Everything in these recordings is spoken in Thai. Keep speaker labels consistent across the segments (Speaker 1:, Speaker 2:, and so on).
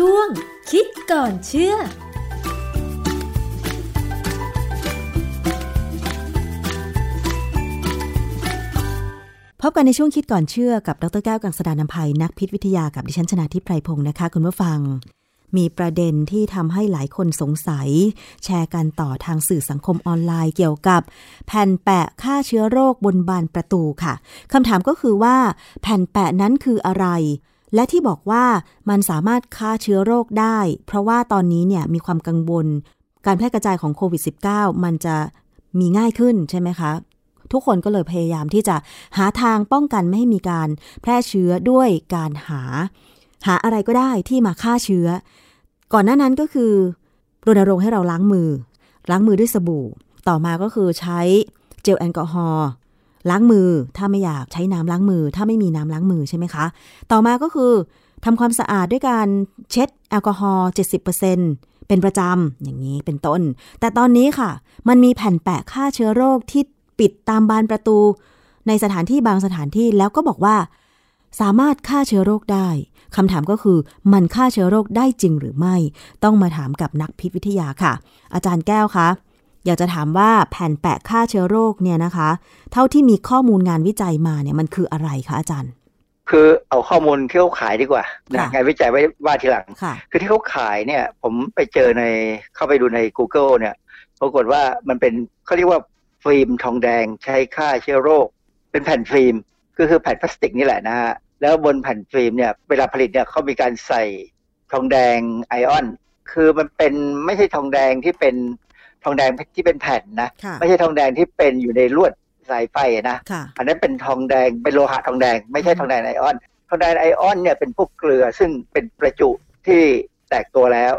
Speaker 1: ช่วง คิดก่อนเชื่อ
Speaker 2: พบกันในช่วงคิดก่อนเชื่อกับดรแก้วกังสดานนภัยนักพิษวิทยากับดิฉันชนาทิพไพรพงศ์นะคะ คุณผู้ฟัง มีประเด็นที่ทำให้หลายคนสงสัย แชร์กันต่อทางสื่อสังคมออนไลน์เกี่ยวกับ แผ่นแปะฆ่าเชื้อโรคบนบานประตูค่ะคำถามก็คือว่า แผ่นแปะนั้นคืออะไร และที่บอกว่ามันสามารถฆ่าเชื้อโรคได้ เพราะว่าตอนนี้เนี่ยมีความกังวล การแพร่กระจายของโควิด -19 มันจะมีง่ายขึ้นใช่ไหมคะ ทุกคนก็เลยพยายามที่จะหาทางป้องกันไม่ให้มีการแพร่เชื้อด้วยการหา หาอะไรก็ได้ที่มาฆ่าเชื้อ ก่อนหน้านั้นก็คือรณรงค์ให้เราล้างมือ ล้างมือด้วยสบู่ ต่อมาก็คือใช้เจลแอลกอฮอล์ ล้างมือ ถ้าไม่อยากใช้น้ำล้างมือ ถ้าไม่มีน้ำล้างมือใช่ไหมคะ ต่อมาก็คือทำความสะอาดด้วยการเช็ดแอลกอฮอล์70%เป็นประจำอย่างนี้เป็นต้น แต่ตอนนี้ค่ะ มันมีแผ่นแปะฆ่าเชื้อโรคที่ปิดตามบานประตู ในสถานที่บางสถานที่แล้วก็บอกว่า สามารถฆ่าเชื้อโรคได้คำถามก็คือมันฆ่าเชื้อโรคได้จริงหรือไม่ ต้องมาถามกับนักพิษวิทยาค่ะ อาจารย์แก้วคะ อยากจะถามว่าแผ่นแปะฆ่าเชื้อโรคเนี่ยนะคะ เท่าที่มีข้อมูลงานวิจัยมาเนี่ยมันคืออะไรคะอาจารย์
Speaker 3: คือเอาข้อมูลที่เขาขายดีกว่านะ
Speaker 2: ค่ะ
Speaker 3: งานวิจัยไว้ว่าทีหลัง
Speaker 2: ค่ะ
Speaker 3: คือที่เขาขายเนี่ย ผมไปเจอในเข้าไปดูใน Google เนี่ยปรากฏว่ามันเป็นเขาเรียกว่าฟิล์มทองแดงใช้ฆ่าเชื้อโรค เป็นแผ่นฟิล์มก็คือแผ่นพลาสติกนี่แหละนะฮะแล้วบนแผ่นฟิล์มเนี่ยเวลาผลิตเนี่ยเขามีการใส่ทองแดงไอออน คือมันเป็นไม่ใช่ทองแดงที่เป็น ทองแดงที่เป็นแผ่นนะ
Speaker 2: ค่ะ
Speaker 3: ไม่ใช่ทองแดงที่เป็นอยู่ในลวดสายไฟนะ
Speaker 2: ค่ะ
Speaker 3: อันนั้นเป็นทองแดงเป็นโลหะทองแดง ไม่ใช่ทองแดงไอออน ทองแดงไอออนเนี่ยเป็นพวกเกลือซึ่งเป็นประจุที่แตกตัวแล้ว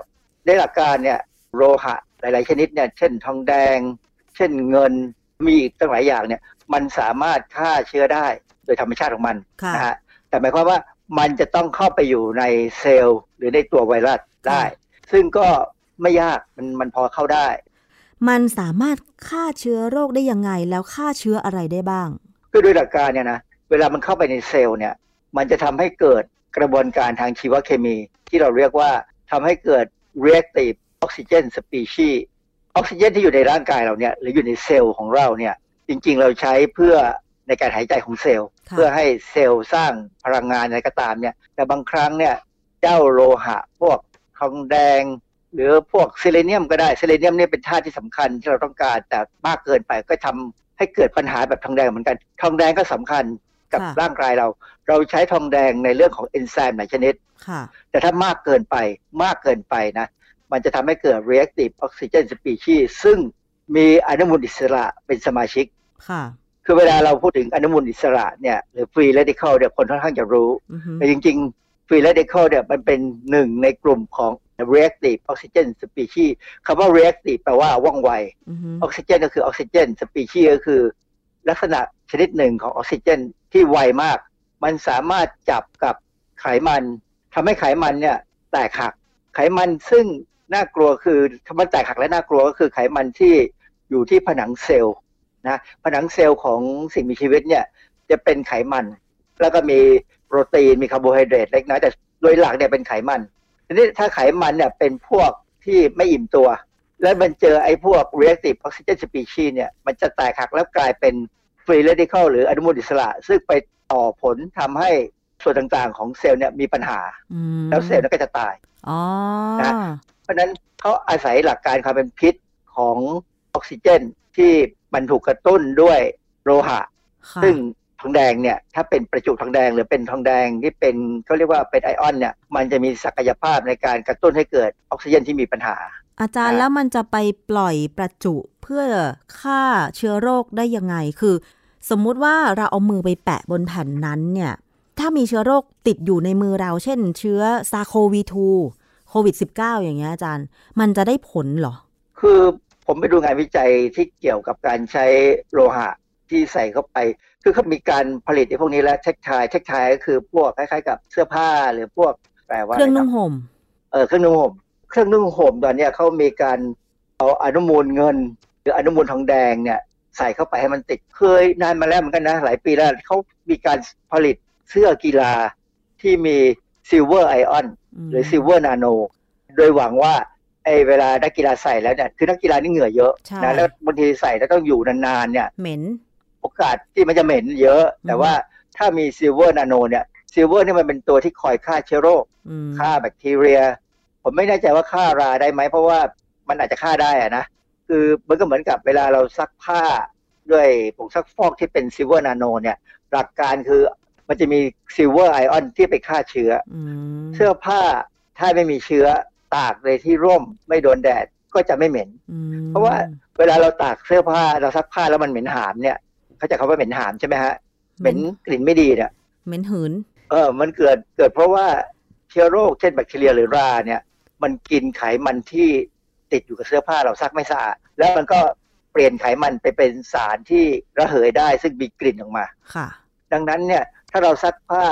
Speaker 3: ในหลักการเนี่ยโลหะหลาย ๆ ชนิดเนี่ยเช่นทองแดง เช่นเงินมีอีกตั้งหลายอย่างเนี่ยมันสามารถฆ่าเชื้อได้โดยธรรมชาติของมัน
Speaker 2: ค่ะ
Speaker 3: นะฮะแต่หมายความว่ามันจะต้องเข้าไปอยู่ในเซลล์หรือในตัวไวรัสได้ ซึ่งก็ไม่ยากมันมันพอเข้าได้
Speaker 2: มันสามารถฆ่าเชื้อโรคได้ยังไง แล้วฆ่าเชื้ออะไรได้บ้าง
Speaker 3: คือโดยหลักการเนี่ยนะเวลามันเข้าไปในเซลล์เนี่ย มันจะทำให้เกิดกระบวนการทางชีวเคมี ที่เราเรียกว่าทำให้เกิด reactive oxygen species ออกซิเจนที่อยู่ในร่างกายเราเนี่ยหรืออยู่ในเซลล์ของเราเนี่ย จริงๆเราใช้เพื่อในการหายใจของเซลล์
Speaker 2: ค่ะ
Speaker 3: เพื่อให้เซลล์สร้างพลังงานอะไรก็ตามเนี่ย แต่บางครั้งเนี่ยเจ้าโลหะ พวกทองแดง หรือพวกเซเลเนียมก็ได้เซเลเนียมเนี่ยเป็นธาตุที่สำคัญที่เราต้องการ แต่มากเกินไปก็ทำให้เกิดปัญหาแบบทองแดงเหมือนกันทองแดงก็สำคัญกับ
Speaker 2: ค่ะ
Speaker 3: ร่างกายเรา เราใช้ทองแดงในเรื่องของเอนไซม์หลายชนิด
Speaker 2: ค่ะ
Speaker 3: แต่ถ้ามากเกินไปมากเกินไปนะ มันจะทำให้เกิด reactive oxygen species ซึ่งมีอนุมูลอิสระเป็นสมาชิก
Speaker 2: ค่ะ
Speaker 3: คือเวลาเราพูดถึงอนุมูลอิสระเนี่ยหรือ free radical เนี่ยคนค่อนข้างจะรู้
Speaker 2: อือฮึ
Speaker 3: แต่จริงๆ free radical เนี่ยมันเป็นหนึ่งในกลุ่มของ reactive oxygen species คำว่า reactive แปลว่าว่องไว
Speaker 2: อือฮึ
Speaker 3: ออกซิเจนก็คือออกซิเจนสปีชีส์ก็คือ ลักษณะชนิดหนึ่งของออกซิเจนที่ไวมาก มันสามารถจับกับไขมันทำให้ไขมันเนี่ยแตกหัก ไขมันซึ่งน่ากลัวคือถ้ามันแตกหักและน่ากลัวก็คือไขมันที่อยู่ที่ผนังเซลล์นะผนังเซลล์ของสิ่งมีชีวิตเนี่ยจะเป็นไขมัน แล้วก็มีโปรตีนมีคาร์โบไฮเดรตเล็กน้อยแต่โดยหลักเนี่ยเป็นไขมัน ทีนี้ถ้าไขมันเนี่ยเป็นพวกที่ไม่อิ่มตัว แล้วมันเจอไอ้พวก reactive oxygen species เนี่ยมันจะแตกหักแล้วกลายเป็น free radical หรืออนุมูลอิสระ ซึ่งไปต่อผลทำให้ส่วนต่างๆของเซลล์เนี่ยมีปัญหา
Speaker 2: อืม
Speaker 3: แล้วเซลล์นั้นก็จะตาย
Speaker 2: อ๋อ
Speaker 3: นะเพราะฉะนั้นเขาอาศัยหลักการความเป็นพิษของออกซิเจนที่มันถูกกระตุ้นด้วยโลหะ
Speaker 2: ค่ะ
Speaker 3: ซึ่งท องแดงเนี่ยถ้าเป็นประจุทองแดงหรือเป็นทองแดงที่เป็นเขาเรียกว่าเป็นไอออนเนี่ยมันจะมีศักยภาพในการกระตุ้นให้เกิดออกซิเจนที่มีปัญหา
Speaker 2: อาจารย์
Speaker 3: อ่า
Speaker 2: แล้วมันจะไปปล่อยประจุเพื่อฆ่าเชื้อโรคได้ยังไงคือ สมมุติว่าเราเอามือไปแปะบนแผ่นนั้นเนี่ยถ้ามีเชื้อโรคติดอยู่ในมือเรา เช่น เชื้อซาโควี2โควิด 19 อย่างเงี้ยอาจารย์ มันจะได้ผลเหรอ
Speaker 3: คือผมไปดูงานวิจัยที่เกี่ยวกับการใช้โลหะ ที่ใส่เข้าไป คือเขามีการผลิตไอ้พวกนี้แล้วเทคไทเทคไทก็คือพวกคล้ายๆกับเสื้อผ้าหรือพวกแปลว่า
Speaker 2: เครื่องะ
Speaker 3: ไนุ่
Speaker 2: งห่ม
Speaker 3: เออเครื่องนุ่งห่มเครื่องนุ่งห่มตอนเนี้ยเขามีการเอาอนุมูลเงิน หรืออนุมูลทองแดงเนี่ยใส่เข้าไปให้มันติดเคยนานมาแล้วเหมือนกันนะ หลายปีแล้วเขามีการผลิตเสื้อกีฬาที่มี silver ion หรือ silver nano โดยหวังว่าไอ้เวลานักกีฬาใส่แล้วเนี่ยคือนักกีฬานี่เหงื่อเยอะ
Speaker 2: ใช่
Speaker 3: นะแล้วบางทีใส่แล้วต้องอยู่นานๆเนี่ย
Speaker 2: เหม็น
Speaker 3: โอกาสที่มันจะเหม็นเยอะ แต่ว่าถ้ามี silver nano เนี่ย silver นี่มันเป็นตัวที่คอยฆ่าเชื้อโรค
Speaker 2: อืม
Speaker 3: ฆ่าแบคทีเรีย ผมไม่แน่ใจว่าฆ่าราได้ไหม เพราะว่ามันอาจจะฆ่าได้อะนะคือมันก็เหมือนกับเวลาเราซักผ้าด้วยผงซักฟอกที่เป็น silver nano เนี่ยหลักการคือมันจะมี silver ion ที่ไปฆ่าเชื้อ
Speaker 2: อืม
Speaker 3: เสื้อผ้าถ้าไม่มีเชื้อตากในที่ร่มไม่โดนแดดก็จะไม่เหม็น
Speaker 2: อืม
Speaker 3: เพราะว่าเวลาเราตากเสื้อผ้าเราซักผ้าแล้วมันเหม็นหามเนี่ย เข้าใจคำว่าเหม็นหามใช่ไหมฮะเหม็นกลิ่นไม่ดีเนี่ย
Speaker 2: เหม็นหืน
Speaker 3: เออ มันเกิดเกิดเพราะว่าเชื้อโรคเช่นแบคทีเรียหรือราเนี่ย มันกินไขมันที่ติดอยู่กับเสื้อผ้าเราซักไม่สะอาดแล้วมันก็เปลี่ยนไขมันไปเป็นสารที่ระเหยได้ซึ่งมีกลิ่นออกมา
Speaker 2: ค่ะ
Speaker 3: ดังนั้นเนี่ย ถ้าเราซักผ้า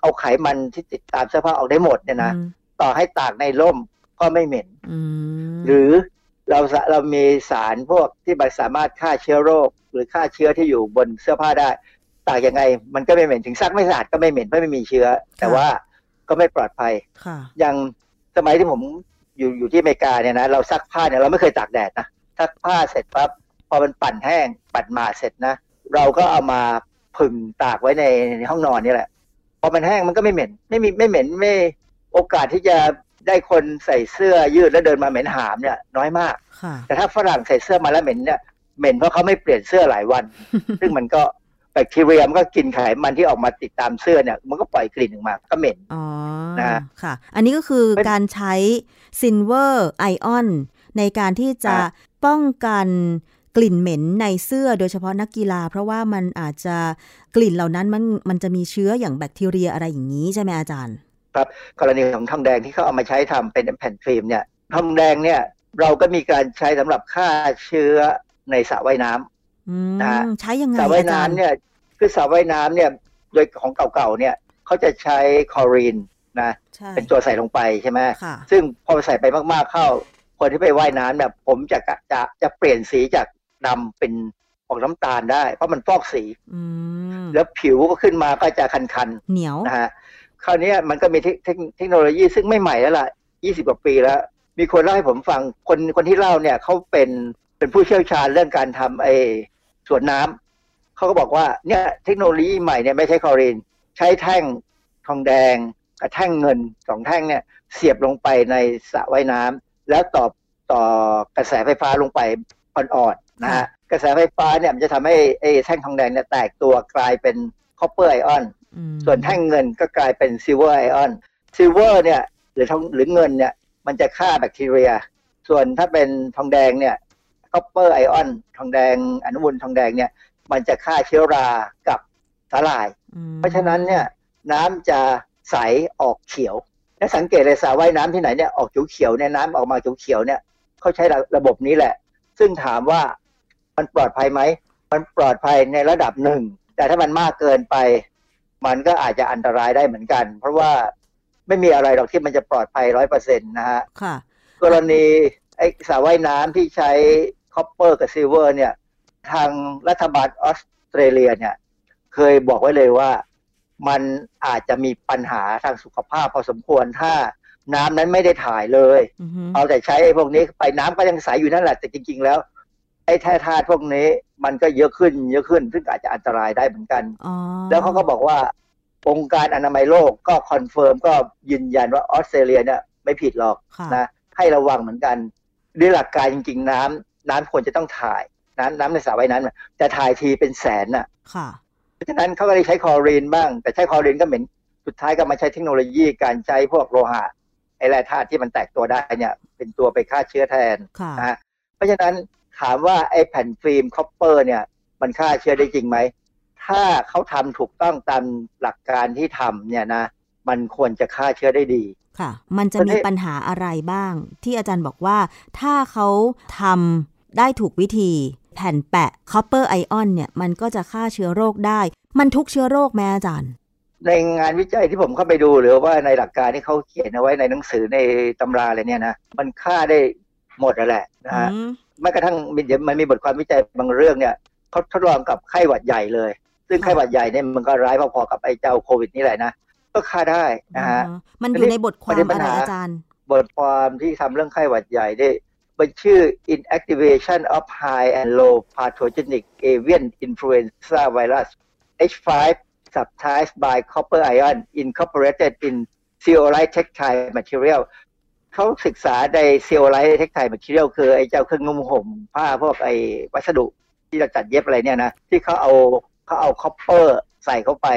Speaker 3: เอาไขมันที่ติดตามเสื้อผ้าออกได้หมดเนี่ยนะ
Speaker 2: อืม
Speaker 3: ต่อให้ตากในร่มก็ไม่เหม็น
Speaker 2: อืม
Speaker 3: หรือ เราสะเรามีสารพวกที่มันสามารถฆ่าเชื้อโรค หรือฆ่าเชื้อที่อยู่บนเสื้อผ้าได้ตากยังไง มันก็ไม่เหม็นถึงซักไม่สะอาดก็ไม่เหม็นเพราะไม่มีเชื้อ แต่ว่าก็ไม่ปลอดภัย
Speaker 2: ค่ะ
Speaker 3: อย่างสมัยที่ผมอยู่อยู่ที่อเมริกาเนี่ยนะเราซักผ้าเนี่ยเราไม่เคยตากแดดนะซักผ้าเสร็จปั๊บพอมันปั่นแห้งปั่นมาเสร็จนะเราก็เอามาผึ่งตากไว้ในในห้องนอนนี่แหละพอมันแห้งมันก็ไม่เหม็น ไม่มีไม่เหม็นไม่โอกาสที่จะ ได้คนใส่เสื้อยืดแล้วเดินมาเหม็นหามเนี่ย น้อยมาก
Speaker 2: ค่ะ
Speaker 3: แต่ถ้าฝรั่งใส่เสื้อมาแล้วเหม็นเนี่ยเหม็นเพราะเขาไม่เปลี่ยนเสื้อหลายวัน ซึ่งมันก็แบคทีเรียมันก็กินไขมันที่ออกมาติดตามเสื้อเนี่ย มันก็ปล่อยกลิ่นออกมาก็เหม็น
Speaker 2: อ๋อ
Speaker 3: นะฮะ
Speaker 2: ค่ะ อันนี้ก็คือ
Speaker 3: เป็น
Speaker 2: การใช้ silver ion ในการที่จะ
Speaker 3: ครับ
Speaker 2: ป้องกันกลิ่นเหม็นในเสื้อโดยเฉพาะนักกีฬา เพราะว่ามันอาจจะกลิ่นเหล่านั้นมันมันจะมีเชื้ออย่างแบคทีเรียอะไรอย่างนี้ใช่ไหมอาจารย์
Speaker 3: กรณีของทองแดงที่เขาเอามาใช้ทำเป็นแผ่นฟิล์มเนี่ยทองแดงเนี่ยเราก็มีการใช้สำหรับฆ่าเชื้อในสระว่ายน้ำ
Speaker 2: อืม
Speaker 3: นะฮะ
Speaker 2: ใช้ยังไง
Speaker 3: สระว่าย
Speaker 2: อาจารย์
Speaker 3: น้ำเนี่ยคือสระว่ายน้ำเนี่ยโดยของเก่าๆเนี่ยเขาจะใช้คลอรีนนะ
Speaker 2: ใช่
Speaker 3: เป็นตัวใส่ลงไปใช่ไหม
Speaker 2: ค่ะ
Speaker 3: ซึ่งพอใส่ไปมากๆเข้า คนที่ไปว่ายน้ำเนี่ยผมจะกะจะจะเปลี่ยนสีจากดำเป็นออกน้ำตาลได้ เพราะมันฟอกสี
Speaker 2: อืม
Speaker 3: แล้วผิวก็ขึ้นมาก็จะคัน
Speaker 2: เหนียว
Speaker 3: ๆนะฮะ คราวนี้มันก็มีเทคเทคโนโลยีซึ่งไม่ใหม่แล้วล่ะ20กว่าปีแล้ว มีคนเล่าให้ผมฟังคนคนที่เล่าเนี่ยเขาเป็นเป็นผู้เชี่ยวชาญเรื่องการทำไอ้สวนน้ำเขาก็บอกว่าเนี่ยเทคโนโลยีใหม่เนี่ยไม่ใช้คลอรีน ใช้แท่งทองแดงกับแท่งเงินสองแท่งเนี่ยเสียบลงไปในสระว่ายน้ำแล้วต่อต่อกระแสไฟฟ้าลงไปอ่อนๆนะฮะกระแสไฟฟ้าเนี่ยมันจะทำให้ไอ้แท่งทองแดงเนี่ยแตกตัวกลายเป็น
Speaker 2: copper ion
Speaker 3: ส่วนแท่งเงินก็กลายเป็น silver ion silver เนี่ยหรือทองหรือเงินเนี่ยมันจะฆ่าแบคทีเรีย ส่วนถ้าเป็นทองแดงเนี่ย copper ion ทองแดงอนุมูลทองแดงเนี่ยมันจะฆ่าเชื้อรากับสาหร่าย
Speaker 2: อืม
Speaker 3: เพราะฉะนั้นเนี่ยน้ำจะใสออกเขียว และสังเกตเลยสระว่ายน้ำที่ไหนเนี่ยออกเขียวๆเนี่ยน้ำออกมาเขียวๆเนี่ยเขาใช้ระระบบนี้แหละ ซึ่งถามว่ามันปลอดภัยไหม มันปลอดภัยในระดับหนึ่ง แต่ถ้ามันมากเกินไป มันก็อาจจะอันตรายได้เหมือนกัน เพราะว่าไม่มีอะไรหรอกที่มันจะปลอดภัยร้อยเปอร์เซ็นต์นะฮะ
Speaker 2: ค่ะ
Speaker 3: กรณีไอ้สระว่ายน้ำที่ใช้ copper กับ silver เนี่ย ทางรัฐบาลออสเตรเลียเนี่ย เคยบอกไว้เลยว่ามันอาจจะมีปัญหาทางสุขภาพพอสมควรถ้าน้ำนั้นไม่ได้ถ่ายเลย
Speaker 2: อือฮึ
Speaker 3: เอาแต่ใช้ไอ้พวกนี้ไปน้ำก็ยังใสอยู่นั่นแหละแต่จริง ๆ แล้วไอ้แร่ธาตุพวกนี้มันก็เยอะขึ้นเยอะขึ้น ซึ่งอาจจะอันตรายได้เหมือนกัน
Speaker 2: อ๋อ
Speaker 3: แล้วเขาก็บอกว่า องค์การอนามัยโลกก็ confirm ก็ยืนยันว่าออสเตรเลียเนี่ยไม่ผิดหรอก
Speaker 2: ค่ะ
Speaker 3: นะให้ระวังเหมือนกันด้วยหลักการจริง ๆ น้ำน้ำควรจะต้องถ่ายน้ำน้ำในสระว่ายน้ำน่ะแต่ถ่ายทีเป็นแสนน่ะ
Speaker 2: ค่ะ
Speaker 3: เพราะฉะนั้นเขาก็เลยใช้คลอรีนบ้าง แต่ใช้คลอรีนก็เหม็นสุดท้ายก็มาใช้เทคโนโลยีการใช้พวกโลหะไอ้แร่ธาตุที่มันแตกตัวได้เนี่ย เป็นตัวไปฆ่าเชื้อแทน
Speaker 2: ค่ะ
Speaker 3: นะฮะเพราะฉะนั้น ถามว่าไอ้แผ่นฟิล์ม copper เนี่ยมันฆ่าเชื้อได้จริงไหม ถ้าเขาทำถูกต้องตามหลักการที่ทำเนี่ยนะ มันควรจะฆ่าเชื้อได้ดี
Speaker 2: ค่ะ มันจะ
Speaker 3: ประ
Speaker 2: มี
Speaker 3: เทศ
Speaker 2: ปัญหาอะไรบ้าง ที่อาจารย์บอกว่า ถ้าเขาทำได้ถูกวิธี แผ่นแปะ copper ion เนี่ย มันก็จะฆ่าเชื้อโรคได้ มันทุกเชื้อโรคไหมอาจารย์
Speaker 3: ในงานวิจัยที่ผมเข้าไปดูหรือว่าในหลักการที่เขาเขียนเอาไว้ในหนังสือในตำราอะไรเนี่ยนะ มันฆ่าได้หมดนั่นแหละนะฮะ
Speaker 2: อืม
Speaker 3: แม้กระทั่งมีเดี๋ยวมันมีบทความวิจัยบางเรื่องเนี่ยเขาทดลองกับไข้หวัดใหญ่เลย ซึ่ง
Speaker 2: ค่ะ
Speaker 3: ไข้หวัดใหญ่เนี่ยมันก็ร้ายพอๆกับไอ้เจ้าโควิดนี่แหละนะก็ฆ่าได้นะฮะ
Speaker 2: อ๋อมันอยู่ในบทความ
Speaker 3: ประเด็นปั
Speaker 2: อะ
Speaker 3: ญ
Speaker 2: ไร
Speaker 3: หา
Speaker 2: อาจารย์
Speaker 3: บทความที่ทำเรื่องไข้หวัดใหญ่ได้มันชื่อ inactivation of high and low pathogenic avian influenza virus H5 subtypes by copper ion incorporated in zeolite textile material เขาศึกษาใน zeolite textile material คือไอ้เจ้าเครื่องนุ่มห่มผ้าพวกไอ้วัสดุที่เราจัดเย็บอะไรเนี่ยนะ ที่เขาเอาเขาเอาคอปเปอร์ใส่เข้าไป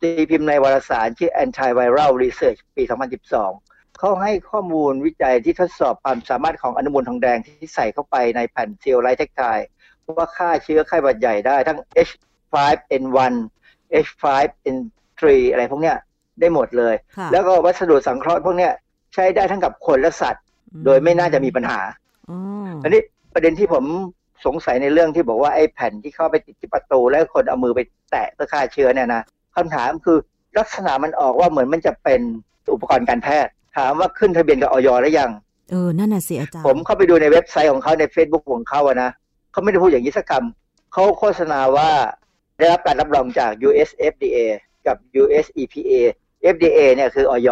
Speaker 3: ตีพิมพ์ในวารสารชื่อ Antiviral Research ปี 2012 เขาให้ข้อมูลวิจัยที่ทดสอบความสามารถของอนุมูลทองแดงที่ใส่เข้าไปในแผ่น zeolite textileว่าฆ่าเชื้อไข้หวัดใหญ่ได้ทั้ง H5N1 H5N3 อะไรพวกเนี้ยได้หมดเลย แล้วก็วัสดุสังเคราะห์พวกเนี้ย ช้ได้ทั้งกับคนและสัตว์ โดยไม่น่าจะมีปัญหา
Speaker 2: อ๋อ
Speaker 3: อันนี้ประเด็นที่ผมสงสัยในเรื่องที่บอกว่าไอ้แผ่นที่เข้าไปติดที่ประตูแล้วคนเอามือไปแตะเพื่อฆ่าเชื้อเนี่ยนะคำถามคือลักษณะมันออกว่าเหมือนมันจะเป็นอุปกรณ์การแพทย์ ถามว่าขึ้นทะเบียนกับออยหรือยัง
Speaker 2: เออนั่นน่ะสิอาจารย์
Speaker 3: ผมเข้าไปดูในเว็บไซต์ของเขาใน Facebook ของเขาอะนะเขาไม่ได้พูดอย่างนี้สักคำเขาโฆษณาว่าได้รับการรับรองจาก US FDA กับ US EPA FDA เนี่ยคือออย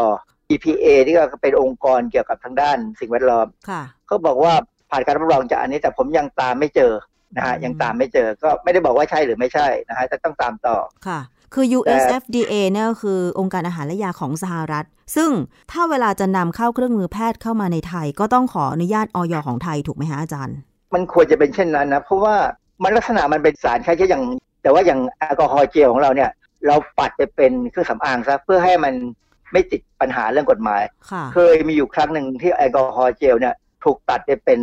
Speaker 3: EPA นี่ก็เป็นองค์กรเกี่ยวกับทางด้านสิ่งแวดล้อม
Speaker 2: ค่ะ
Speaker 3: เขาบอกว่าผ่านการรับรองจากอันนี้แต่ผมยังตามไม่เจอนะฮะ
Speaker 2: อืม
Speaker 3: ยังตามไม่เจอก็ไม่ได้บอกว่าใช่หรือไม่ใช่นะฮะแต่ต้องตามต่อ
Speaker 2: ค่ะ คือ USFDA เนี่ยก็คือองค์การอาหารและยาของสหรัฐ ซึ่งถ้าเวลาจะนำเข้าเครื่องมือแพทย์เข้ามาในไทย ก็ต้องขออนุญาตออยของไทยถูกไหมฮะอาจารย์
Speaker 3: มันควรจะเป็นเช่นนั้นนะเพราะว่ามันลักษณะมันเป็นสารแค่แค่อย่าง แต่ว่าอย่างแอลกอฮอล์เจลของเราเนี่ยเราปัดไปเป็นเครื่องสำอางซะเพื่อให้มัน ไม่ติดปัญหาเรื่องกฎหมาย
Speaker 2: ค่ะ
Speaker 3: เคยมีอยู่ครั้งหนึ่งที่แอลกอฮอล์เจลเนี่ยถูกตัดไปเป็น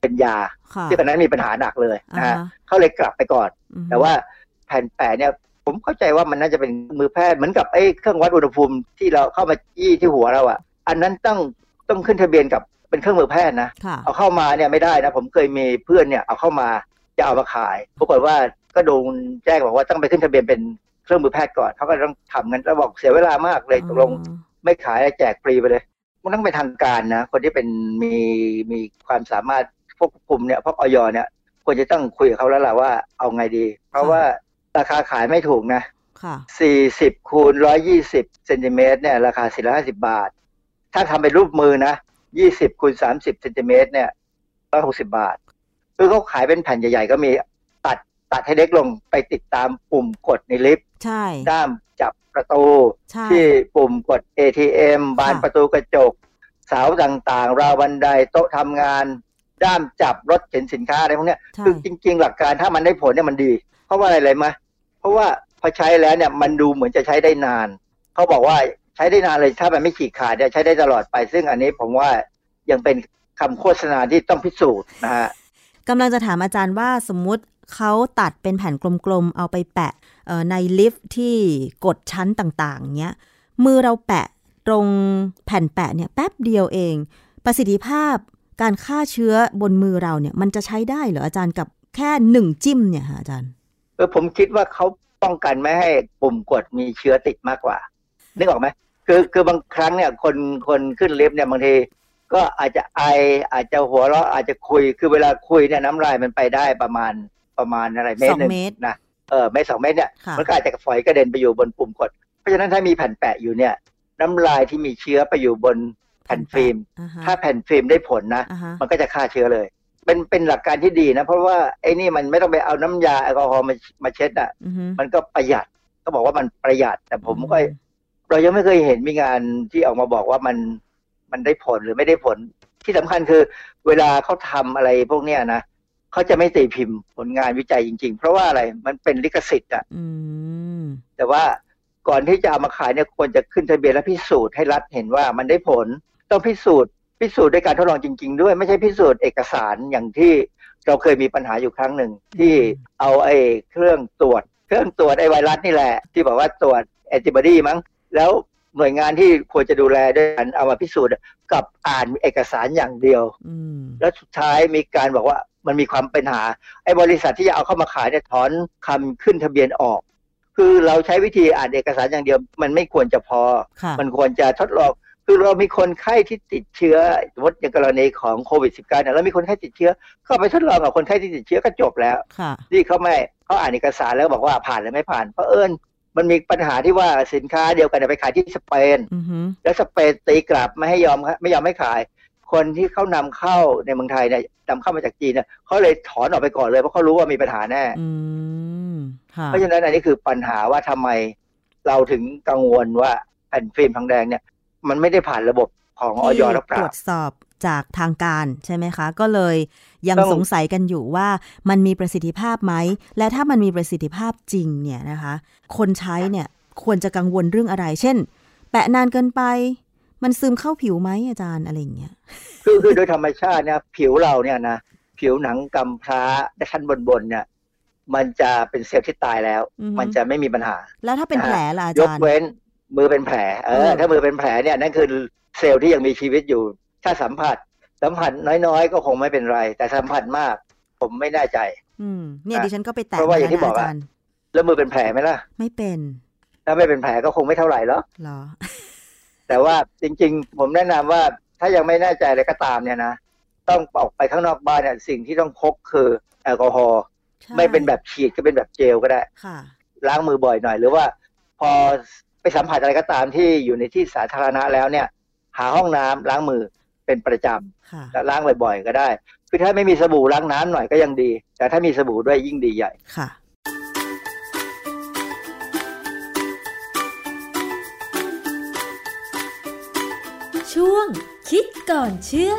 Speaker 3: เป็นยา
Speaker 2: ค่ะ
Speaker 3: ที่ตอนนั้นมีปัญหาหนักเลยนะฮะ
Speaker 2: อ่าฮะ
Speaker 3: เขาเลยกลับไปก่อน
Speaker 2: อืม
Speaker 3: แต่ว่าแผ่นแปะเนี่ยผมเข้าใจว่ามันน่าจะเป็นมือแพทย์เหมือนกับไอ้เครื่องวัดอุณหภูมิที่เราเข้ามายี่ที่หัวเราอะ่ะ อันนั้นต้องต้องขึ้นทะเบียนกับเป็นเครื่องมือแพทย์นะ
Speaker 2: ค่ะ
Speaker 3: เอาเข้ามาเนี่ยไม่ได้นะ ผมเคยมีเพื่อนเนี่ยเอาเข้ามาจะเอามาขายปรากฏว่าก็โดนแจ้งบอกว่าต้องไปขึ้นทะเบียนเป็น เครื่องมือแพทย์ก่อนเขาก็ต้องทำกันแล้วบอกเสียเวลามากเลยตกลงไม่ขายแจกฟรีไปเลย มันต้องเป็นทางการนะ คนที่เป็นมีมีความสามารถควบคุมเนี่ยพวกออยเนี่ยควรจะต้องคุยกับเขาแล้วล่ะว่าเอาไงดี เพราะว่าราคาขายไม่ถูกนะ
Speaker 2: ค่ะ
Speaker 3: 40คูณ120เซนติเมตรเนี่ยราคา450บาท ถ้าทำเป็นรูปมือนะ20คูณ30เซนติเมตรเนี่ย160บาท คือเขาขายเป็นแผ่นใหญ่ๆก็มี ตัดตัดให้เล็กลงไปติดตามปุ่มกดในลิฟต์
Speaker 2: ใช่
Speaker 3: ด้ามจับประตู
Speaker 2: ใช่
Speaker 3: ที่ปุ่มกด ATM บาน
Speaker 2: ค่ะ
Speaker 3: ประตูกระจก เสาต่างๆ ราวบันไดโต๊ะทำงาน ด้ามจับรถเข็นสินค้าอะไรพวกเนี้ย
Speaker 2: ใช่
Speaker 3: คือจริง ๆ หลักการถ้ามันได้ผลเนี่ยมันดี เพราะว่าอะไรเลยมะเพราะว่าพอใช้แล้วเนี่ยมันดูเหมือนจะใช้ได้นาน เขาบอกว่าใช้ได้นานเลยถ้ามันไม่ฉีกขาดเนี่ยใช้ได้ตลอดไป ซึ่งอันนี้ผมว่ายังเป็นคำโฆษณาที่ต้องพิสูจน์นะฮะ
Speaker 2: กำลังจะถามอาจารย์ว่าสมมุติ เขาตัดเป็นแผ่นกลมๆ เอาไปแปะในลิฟต์ที่กดชั้นต่างๆเนี้ย มือเราแปะตรงแผ่นแปะเนี่ยแป๊บเดียวเอง ประสิทธิภาพการฆ่าเชื้อบนมือเราเนี่ย มันจะใช้ได้เหรออาจารย์กับแค่หนึ่งจิ้มเนี่ยค่ะอาจารย์
Speaker 3: เออผมคิดว่าเขาป้องกันไม่ให้ปุ่มกดมีเชื้อติดมากกว่านึกออกไหมคือคือบางครั้งเนี่ยคนคนขึ้นลิฟต์เนี่ยบางทีก็อาจจะไออาจจะหัวเราะอาจจะคุยคือเวลาคุยเนี่ยน้ำลายมันไปได้ประมาณ ประมาณอะไรเมตรหนึ่ง
Speaker 2: สองเมตร
Speaker 3: นะเออเมตรสองเมตรเนี่ย
Speaker 2: ค่ะ
Speaker 3: มันก็อาจจะฝอยกระเด็นไปอยู่บนปุ่มกด เพราะฉะนั้นถ้ามีแผ่นแปะอยู่เนี่ยน้ำลายที่มีเชื้อไปอยู่บนแผ่นฟิล์ม
Speaker 2: อ่าฮะ
Speaker 3: ถ้าแผ่นฟิล์มได้ผลนะ
Speaker 2: อ่าฮะ
Speaker 3: มันก็จะฆ่าเชื้อเลย เป็นเป็นหลักการที่ดีนะ เพราะว่าไอ้นี่มันไม่ต้องไปเอาน้ำยาแอลกอฮอล์มามาเช็ดอะ
Speaker 2: อือฮึ
Speaker 3: มันก็ประหยัด ก็บอกว่ามันประหยัด แต่ผมก็
Speaker 2: อื
Speaker 3: เรายังไม่เคยเห็นมีงานที่ออกมาบอกว่ามันมันได้ผลหรือไม่ได้ผล ที่สำคัญคือ เวลาเขาทำอะไรพวกเนี้ยนะ เขาจะไม่ตีพิมพ์ผลงานวิจัยจริง ๆ เพราะว่าอะไรมันเป็นลิขสิทธิ์อะ
Speaker 2: อืม
Speaker 3: แต่ว่าก่อนที่จะเอามาขายเนี่ยควรจะขึ้นทะเบียนและพิสูจน์ให้รัฐเห็นว่ามันได้ผลต้องพิสูจน์ พิสูจน์ด้วยการทดลองจริง ๆ ด้วยไม่ใช่พิสูจน์เอกสารอย่างที่เราเคยมีปัญหาอยู่ครั้งหนึ่งที่เอาไอ้เครื่องตรวจ เครื่องตรวจไอ้ไวรัสนี่แหละ ที่บอกว่าตรวจแอนติบอดีมั้ง แล้วหน่วยงานที่ควรจะดูแลด้วยการเอามาพิสูจน์กลับอ่านเอกสารอย่างเดียว
Speaker 2: อืม
Speaker 3: แล้วสุดท้ายมีการบอกว่า มันมีความเป็นหาไอ้บริษัทที่จะเอาเข้ามาขายเนี่ยถอนคำขึ้นทะเบียนออก คือเราใช้วิธีอ่านเอกสารอย่างเดียว มันไม่ควรจะพอ
Speaker 2: ค่ะ
Speaker 3: มันควรจะทดลองคือเรามีคนไข้ที่ติดเชื้อสมมติอย่างกรณีของโควิด -19 เนี่ยเรามีคนไข้ติดเชื้อ ก็เอาไปทดลองกับคนไข้ที่ติดเชื้อก็จบแล้ว
Speaker 2: ค่ะ
Speaker 3: ที่เขาไม่เขาอ่านเอกสารแล้วบอกว่าผ่านหรือไม่ผ่านเพราะเอิญมันมีปัญหาที่ว่าสินค้าเดียวกันเนี่ยไปขายที่สเปน
Speaker 2: อือฮึ
Speaker 3: แล้วสเปนตีกลับไม่ให้ยอมไม่ยอมให้ขาย คนที่เขานำเข้าในเมืองไทยเนี่ยนำเข้ามาจากจีนเนี่ยเขาเลยถอนออกไปก่อนเลยเพราะเขารู้ว่ามีปัญหาแน่
Speaker 2: อืมค่ะ
Speaker 3: เพราะฉะนั้นอันนี้คือปัญหาว่าทำไมเราถึงกังวลว่าแผ่นฟิล์มทองแดงเนี่ย มันไม่ได้ผ่านระบบของออยหรือเป
Speaker 2: ตร
Speaker 3: ล่า
Speaker 2: วจสอบจากทางการใช่ไหมคะ ก็เลยยัง
Speaker 3: ต้อง
Speaker 2: สงสัยกันอยู่ว่ามันมีประสิทธิภาพไหม และถ้ามันมีประสิทธิภาพจริงเนี่ยนะคะ คนใช้เนี่ยควรจะกังวลเรื่องอะไร เช่น แปะนานเกินไป มันซึมเข้าผิวไหมอาจารย์อะไรอย่างเงี้ย
Speaker 3: คือคือโดยธรรมชาติเนี่ยผิวเราเนี่ยนะผิวหนังกำพร้าชั้นบนบนๆเนี่ยมันจะเป็นเซลล์ที่ตายแล้ว
Speaker 2: อือฮึ
Speaker 3: มันจะไม่มีปัญหา
Speaker 2: แล้วถ้าเป็นแผลล่ะอาย
Speaker 3: ก
Speaker 2: จารย์
Speaker 3: เว้นมือเป็นแผลเอ
Speaker 2: เอ
Speaker 3: อ
Speaker 2: อ
Speaker 3: ถ้ามือเป็นแผลเนี่ยนั่นคือเซลล์ที่ยังมีชีวิตอยู่ ถ้าสัมผัส สัมผัสน้อยๆ ก็คงไม่เป็นไร แต่สัมผัสมาก ผมไม่แน่ใจ
Speaker 2: อืมเนี่ย
Speaker 3: อะ
Speaker 2: ดิฉันก็ไปแตะ
Speaker 3: เพราะว่าอย่างที่
Speaker 2: ม
Speaker 3: บอก
Speaker 2: นะ
Speaker 3: อะ
Speaker 2: อาจารย์
Speaker 3: แล้วมือเป็นแผลไหมล่ะ
Speaker 2: ไม่เป็น
Speaker 3: ถ้าไม่เป็นแผลก็คงไม่เท่าไหร่หรอก
Speaker 2: เหรอ
Speaker 3: แต่ว่าจริง ๆ ผมแนะนำว่าถ้ายังไม่แน่ใจอะไรก็ตามเนี่ยนะ ต้องออกไปข้างนอกบ้านเนี่ยสิ่งที่ต้องพกคือแอลกอฮอล์
Speaker 2: ใช่
Speaker 3: ไม่เป็นแบบฉีดก็เป็นแบบเจลก็ได้
Speaker 2: ค่ะ
Speaker 3: ล้างมือบ่อยหน่อย หรือว่า พอไปสัมผัสอะไรก็ตามที่อยู่ในที่สาธารณะแล้วเนี่ย หาห้องน้ำล้างมือเป็นประจ
Speaker 2: ค่ะำ
Speaker 3: และล้างบ่อยๆก็ได้ คือถ้าไม่มีสบู่ล้างน้ำหน่อยก็ยังดี แต่ถ้ามีสบู่ด้วยยิ่งดีใหญ่
Speaker 2: ค่ะ
Speaker 1: คิดก่อนเชื่อ